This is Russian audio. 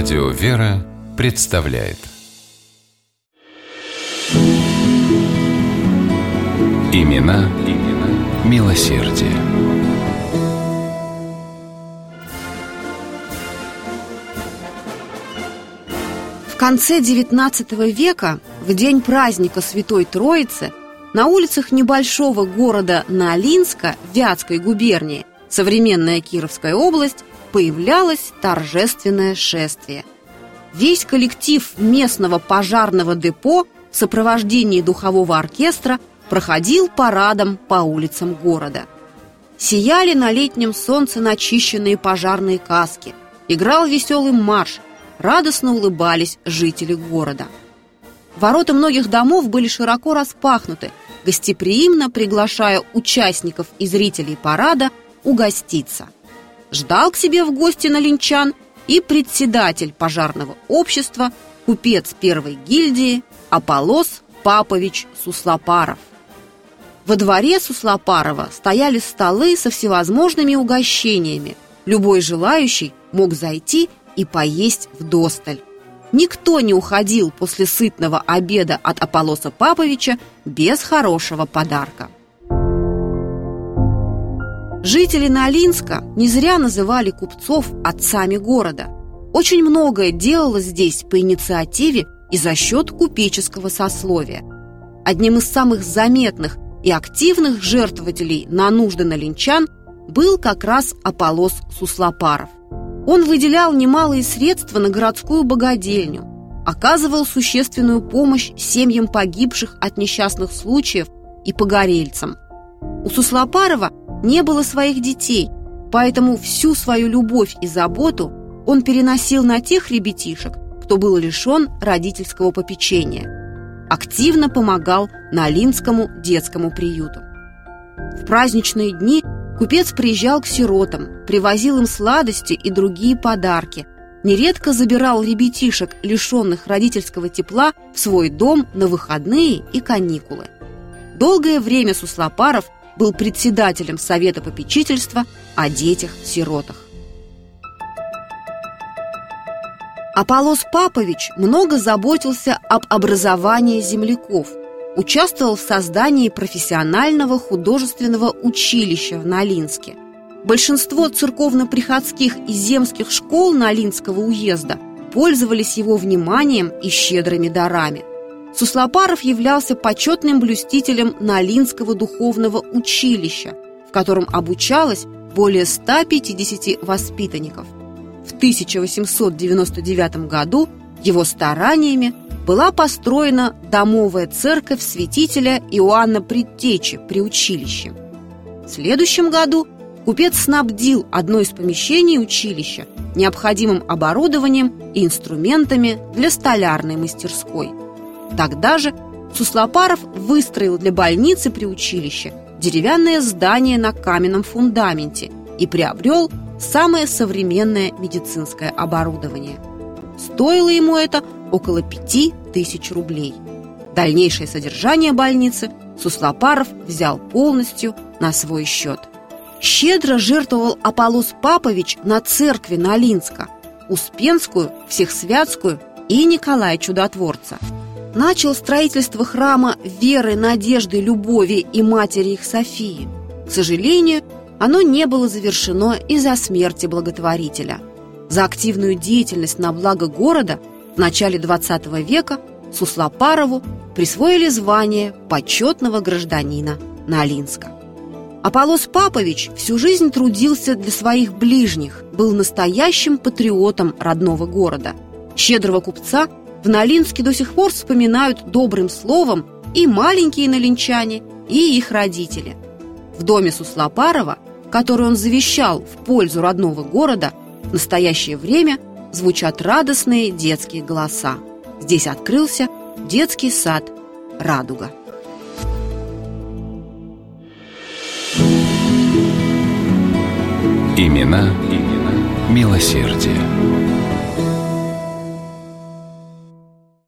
Радио «Вера» представляет Имена, имена милосердие. В конце XIX века, в день праздника Святой Троицы, на улицах небольшого города Налинска Вятской губернии, современная Кировская область, появлялось торжественное шествие. Весь коллектив местного пожарного депо в сопровождении духового оркестра проходил парадом по улицам города. Сияли на летнем солнце начищенные пожарные каски, играл веселый марш, радостно улыбались жители города. Ворота многих домов были широко распахнуты, гостеприимно приглашая участников и зрителей парада угоститься – ждал к себе в гости на линчан и председатель пожарного общества, купец первой гильдии Аполос Папович Суслопаров. Во дворе Суслопарова стояли столы со всевозможными угощениями. Любой желающий мог зайти и поесть в досталь. Никто не уходил после сытного обеда от Аполоса Паповича без хорошего подарка. Жители Налинска не зря называли купцов отцами города. Очень многое делалось здесь по инициативе и за счет купеческого сословия. Одним из самых заметных и активных жертвователей на нужды налинчан был как раз Аполос Суслопаров. Он выделял немалые средства на городскую богадельню, оказывал существенную помощь семьям погибших от несчастных случаев и погорельцам. У Суслопарова не было своих детей, поэтому всю свою любовь и заботу он переносил на тех ребятишек, кто был лишен родительского попечения. Активно помогал Налинскому детскому приюту. В праздничные дни купец приезжал к сиротам, привозил им сладости и другие подарки, нередко забирал ребятишек, лишенных родительского тепла, в свой дом на выходные и каникулы. Долгое время Суслопаров – был председателем Совета попечительства о детях-сиротах. Аполлос Папович много заботился об образовании земляков, участвовал в создании профессионального художественного училища в Налинске. Большинство церковно-приходских и земских школ Налинского уезда пользовались его вниманием и щедрыми дарами – Суслопаров являлся почетным блюстителем Налинского духовного училища, в котором обучалось более 150 воспитанников. В 1899 году его стараниями была построена домовая церковь святителя Иоанна Предтечи при училище. В следующем году купец снабдил одно из помещений училища необходимым оборудованием и инструментами для столярной мастерской – Тогда же Суслопаров выстроил для больницы при училище деревянное здание на каменном фундаменте и приобрел самое современное медицинское оборудование. Стоило ему это около пяти тысяч рублей. Дальнейшее содержание больницы Суслопаров взял полностью на свой счет. Щедро жертвовал Аполлос Папович на церкви Налинска, Успенскую, Всехсвятскую и Николая Чудотворца – начал строительство храма веры, надежды, любови и матери их Софии. К сожалению, оно не было завершено из-за смерти благотворителя. За активную деятельность на благо города в начале XX века Суслопарову присвоили звание почетного гражданина Налинска. Аполлос Папович всю жизнь трудился для своих ближних, был настоящим патриотом родного города. Щедрого купца в Налинске до сих пор вспоминают добрым словом и маленькие налинчане, и их родители. В доме Суслопарова, который он завещал в пользу родного города, в настоящее время звучат радостные детские голоса. Здесь открылся детский сад «Радуга». Имена, имена милосердие.